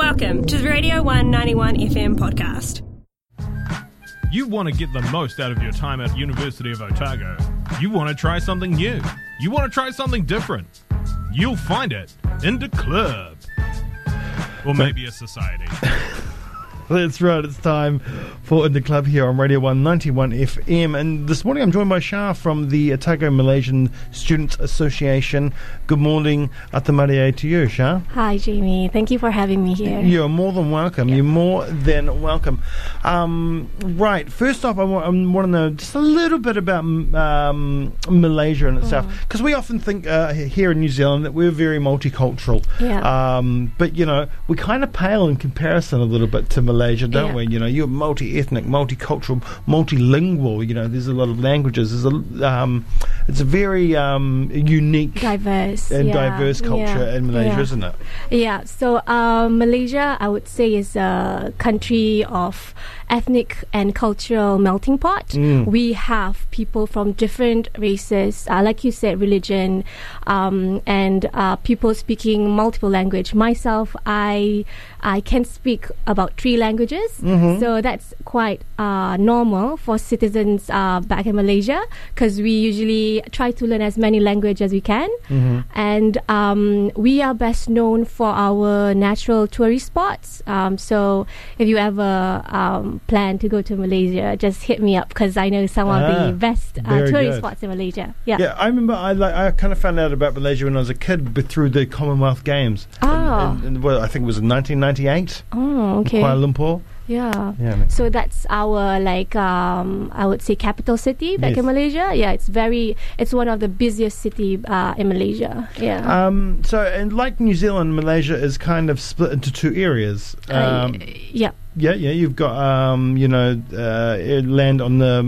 Welcome to the Radio 191 FM podcast. You want to get the most out of your time at University of Otago. You want to try something new. You want to try something different. You'll find it in the club. Or maybe a society. That's right. It's time for In the Club here on Radio 191 FM. And this morning I'm joined by Shah from the Otago Malaysian Students Association. Good morning, ata mārie to you, Shah. Hi, Jamie. Thank you for having me here. You're more than welcome. You're more than welcome. Um, right. First off, I want, I want to know just a little bit about um, Malaysia in itself. Because we often think uh, here in New Zealand that we're very multicultural. Yeah. Um, but, you know, we kind of pale in comparison a little bit to Malaysia, don't Yeah. we? You know, you're multi-ethnic, multicultural, multilingual. You know, there's a lot of languages. There's a, um, it's a very um, unique Diverse. and yeah, diverse culture yeah, in Malaysia, isn't it? Yeah, so uh, Malaysia, I would say, is a country of ethnic and cultural melting pot. Mm. We have people from different races, uh, like you said, religion, um, and uh, people speaking multiple language. Myself, I I can speak about three languages, Mm-hmm. so that's quite uh, normal for citizens uh, back in Malaysia because we usually try to learn as many languages as we can Mm-hmm. and um, we are best known for our natural tourist spots. Um, so if you ever um, plan to go to Malaysia, just hit me up because I know some of Ah, the best uh, tourist good. spots in Malaysia. Yeah. Yeah, I remember. I like. I kind of found out about Malaysia when I was a kid, but through the Commonwealth Games. Ah. In, in, in- well, I think it was in 1998, Oh, okay. Kuala Lumpur. Yeah. Yeah. So that's our like um, I would say capital city back Yes. in Malaysia. Yeah, it's very it's one of the busiest city uh, in Malaysia. Yeah. Um, so, and like New Zealand, Malaysia is kind of split into two areas. Um, Uh, yeah. yeah, yeah. You've got um, you know uh, land on the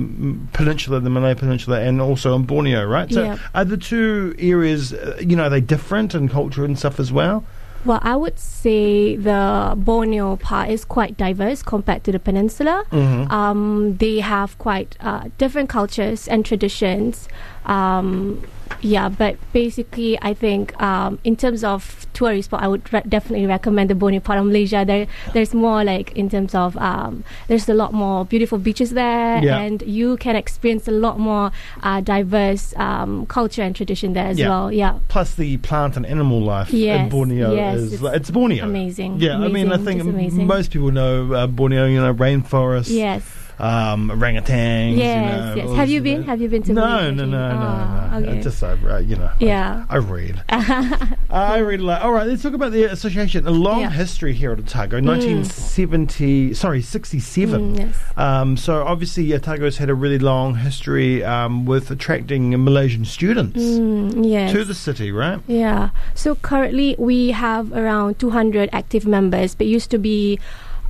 peninsula, the Malay Peninsula, and also on Borneo, right? So, Yeah. are the two areas, uh, you know, are they different in culture and stuff as well? Well, I would say the Borneo part is quite diverse compared to the peninsula. Mhm. Um, they have quite uh, different cultures and traditions. Um, yeah, but basically, I think um, in terms of tourist spot, I would re- definitely recommend the Borneo part of Malaysia. There, there's more like in terms of um, there's a lot more beautiful beaches there, Yeah. and you can experience a lot more uh, diverse um, culture and tradition there as Yeah. well. Yeah. Plus, the plant and animal life in Borneo yes, is it's it's Borneo. Amazing. Yeah, I mean, I think m- most people know uh, Borneo. You know, rainforest. Yes. Um, orangutans. Yes, you know, yes. Have you been? that. Have you been to No, no, no, no, Ah, no. okay. I just, I, uh, you know, Yeah. I, read. I read a lot. All right, let's talk about the association. A long Yeah. history here at Otago. 1970, sorry, 67. Mm, yes. Um, so obviously, Otago's had a really long history um, with attracting Malaysian students Mm, yes. to the city, right? Yeah. So currently we have around 200 active members, but used to be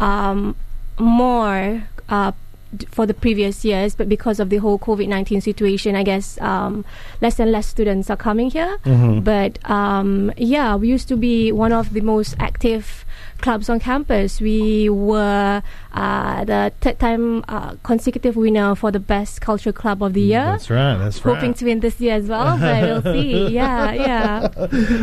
um, more uh, for the previous years. But because of the whole COVID 19 situation, I guess um, less and less students are coming here. Mhm. But um, yeah, we used to be one of the most active clubs on campus. We were uh, the third time uh, consecutive winner for the best cultural club of the year. That's right. That's Hoping right. Hoping to win this year as well, but we'll see. Yeah, yeah.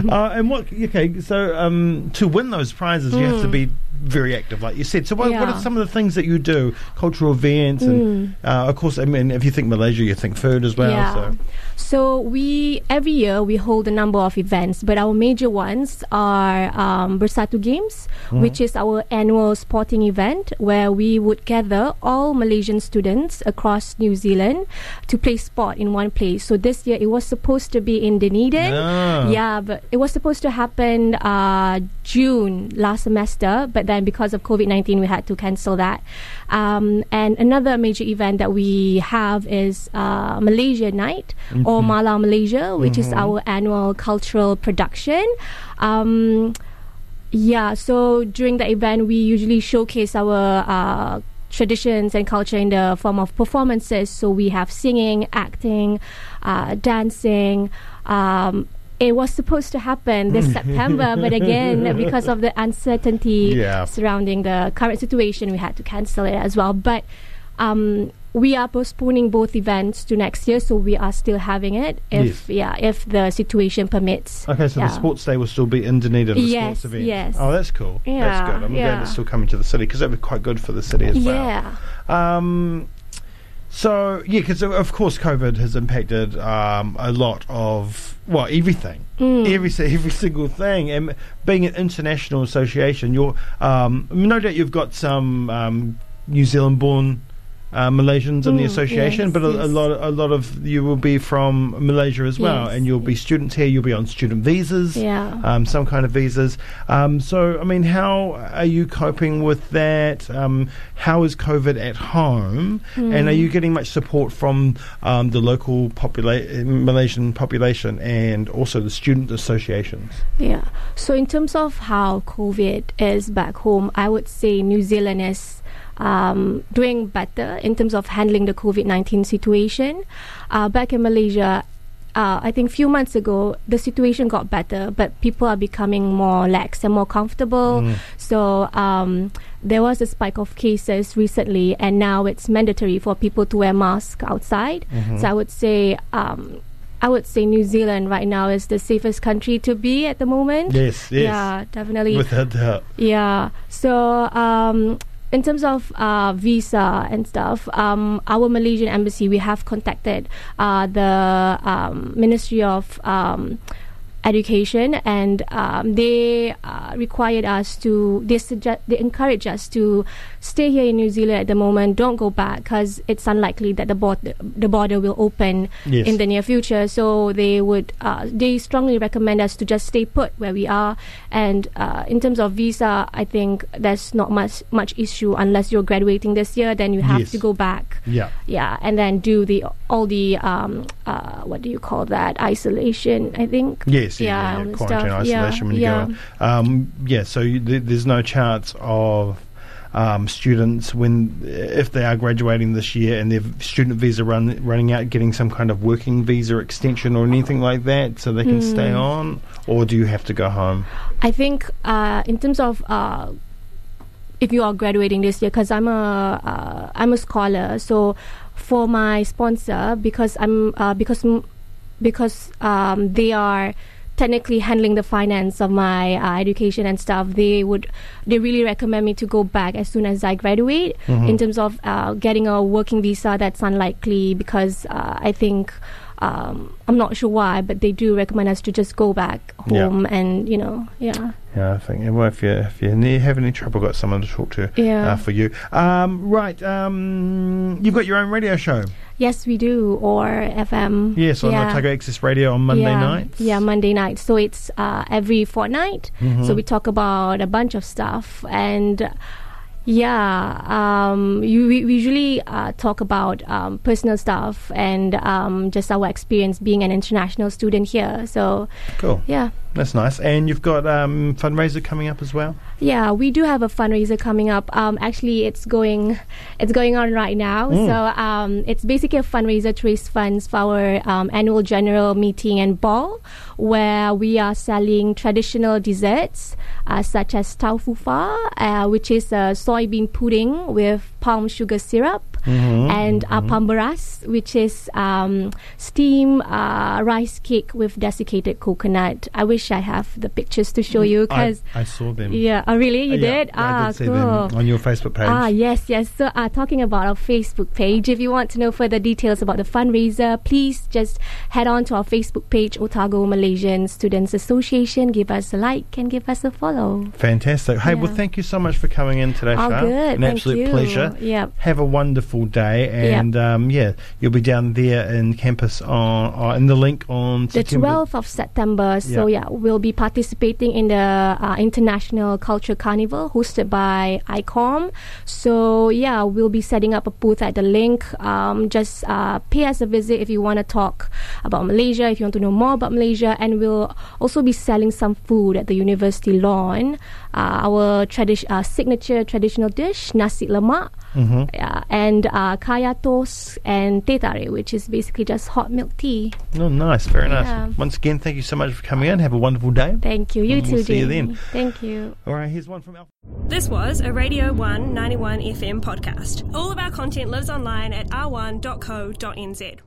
uh, and what? Okay, so um, to win those prizes, you have to be very active, like you said. So, what, what Hmm. Are some of the things that you do? Cultural events, and Mm. uh, of course, I mean, if you think Malaysia, you think food as well. yeah. So, So we every year we hold a number of events, but our major ones are um, Bersatu Games, Mm-hmm. which is our annual sporting event where we would gather all Malaysian students across New Zealand to play sport in one place. So this year it was supposed to be in Dunedin. Ah. Yeah, but it was supposed to happen uh, June last semester, but then because of COVID 19, we had to cancel that. Um, and another major event that we have is uh, Malaysia Night or Malam Malaysia, which is our annual cultural production. Um, yeah, so during the event, we usually showcase our uh, traditions and culture in the form of performances. So we have singing, acting, uh, dancing. Um, it was supposed to happen this September, but again, because of the uncertainty Yeah. surrounding the current situation, we had to cancel it as well. But um, we are postponing both events to next year, so we are still having it if yeah if the situation permits. Okay, so Yeah. the sports day will still be in Dunedin. The Yes, sports event. yes. Oh, that's cool. that's Yeah, good. I'm glad it's still coming to the city because that'd be quite good for the city as well. Yeah. Um, so yeah, because of course COVID has impacted um, a lot of well everything, Mm. every every single thing, and being an international association, you're um, no doubt you've got some um, New Zealand-born. Uh, Malaysians in the Mm, association, yes, but a, a lot, a lot of you will be from Malaysia as well, Yes, and you'll be students here. You'll be on student visas Yeah. um, some kind of visas. Um, so, I mean, how are you coping with that? Um, how is COVID at home? And are you getting much support from um, the local popula- Malaysian population and also the student associations? Yeah. So in terms of how COVID is back home, I would say New Zealand is um, doing better in terms of handling the COVID nineteen situation. Uh, back in Malaysia. Uh, I think a few months ago, the situation got better, but people are becoming more lax and more comfortable. Mm. So um, there was a spike of cases recently, and now it's mandatory for people to wear masks outside. Mhm. So I would say, um, I would say New Zealand right now is the safest country to be at the moment. Yes, yes. Yeah, definitely. Without doubt. Yeah. So um, in terms of uh, visa and stuff, um, our Malaysian embassy we have contacted uh, the um, Ministry of um, Education, and um, they uh, required us to they suggest they encourage us to stay here in New Zealand at the moment. Don't go back because it's unlikely that the border the border will open Yes. in the near future. So they would uh, they strongly recommend us to just stay put where we are. And uh, in terms of visa, I think there's not much much issue unless you're graduating this year. Then you have Yes. to go back. yeah. Yeah, and then do the all the um, uh, what do you call that isolation? I think. Yes, yeah, Yeah, yeah, yeah. quarantine stuff. Yeah, isolation when you go. out. Um, yeah, so you, th- there's no chance of um, students when if they are graduating this year and their student visa run, running out, getting some kind of working visa extension or anything like that, so they can stay Hmm. on, or do you have to go home? I think uh, in terms of uh, if you are graduating this year, because I'm a uh, I'm a scholar, so for my sponsor, because I'm uh, because because um, they are technically handling the finance of my uh, education and stuff they would they really recommend me to go back as soon as i graduate Mhm. in terms of uh, getting a working visa that's unlikely because uh, i think um, i'm not sure why but they do recommend us to just go back Yeah. home and you know yeah Yeah, I think well, if you if you have any trouble, got someone to talk to Yeah. uh, for you. Um, right, um, you've got your own radio show. Yes we do OAR FM Yes, on yeah. Otago Access Radio on Monday yeah. nights. Yeah, Monday night. So it's uh, every fortnight. Mhm. So we talk about a bunch of stuff and. uh, Yeah, um, you, we we usually uh, talk about um, personal stuff and um, just our experience being an international student here. So, Cool. yeah. That's nice. And you've got um, fundraiser coming up as well. Yeah, we do have a fundraiser coming up. Um, actually, it's going, it's going on right now. Mm. So um, it's basically a fundraiser to raise funds for our um, annual general meeting and ball, where we are selling traditional desserts uh, such as tau fu fa, uh, which is a soybean pudding with palm sugar syrup, Mhm, and apam beras, which is um, steamed uh, rice cake with desiccated coconut. I wish I have the pictures to show you I, because. I saw them. Yeah, oh really? You Uh, yeah, did? yeah, ah, I did see cool. them on your Facebook page. Ah, yes, yes. So, uh, talking about our Facebook page, if you want to know further details about the fundraiser, please just head on to our Facebook page, Otago Malaysian Students Association. Give us a like and give us a follow. Fantastic. Hey, well, thank you so much for coming in today, Oh, Shah. good. An Thank absolute you. pleasure. Yep. Have a wonderful day, and um, yeah, you'll be down there in campus on, on in the link on The September. 12th of September. So, Yeah. yeah, we'll be participating in the uh, International Culture Carnival hosted by ICOM. So, yeah, we'll be setting up a booth at the link. Um, just uh, pay us a visit if you want to talk about Malaysia, if you want to know more about Malaysia. And we'll also be selling some food at the university lawn. Uh, our tradi- uh, signature traditional dish, nasi lemak. Mhm. Yeah, and uh, kaya toast and teh tarik, which is basically just hot milk tea. Oh, nice. Very nice. Yeah. Once again, thank you so much for coming in. Have a wonderful day. Thank you. You And too, we'll see you then. Thank you. All right, here's one from Alpha. This was a Radio 191 FM podcast. All of our content lives online at r1.co.nz.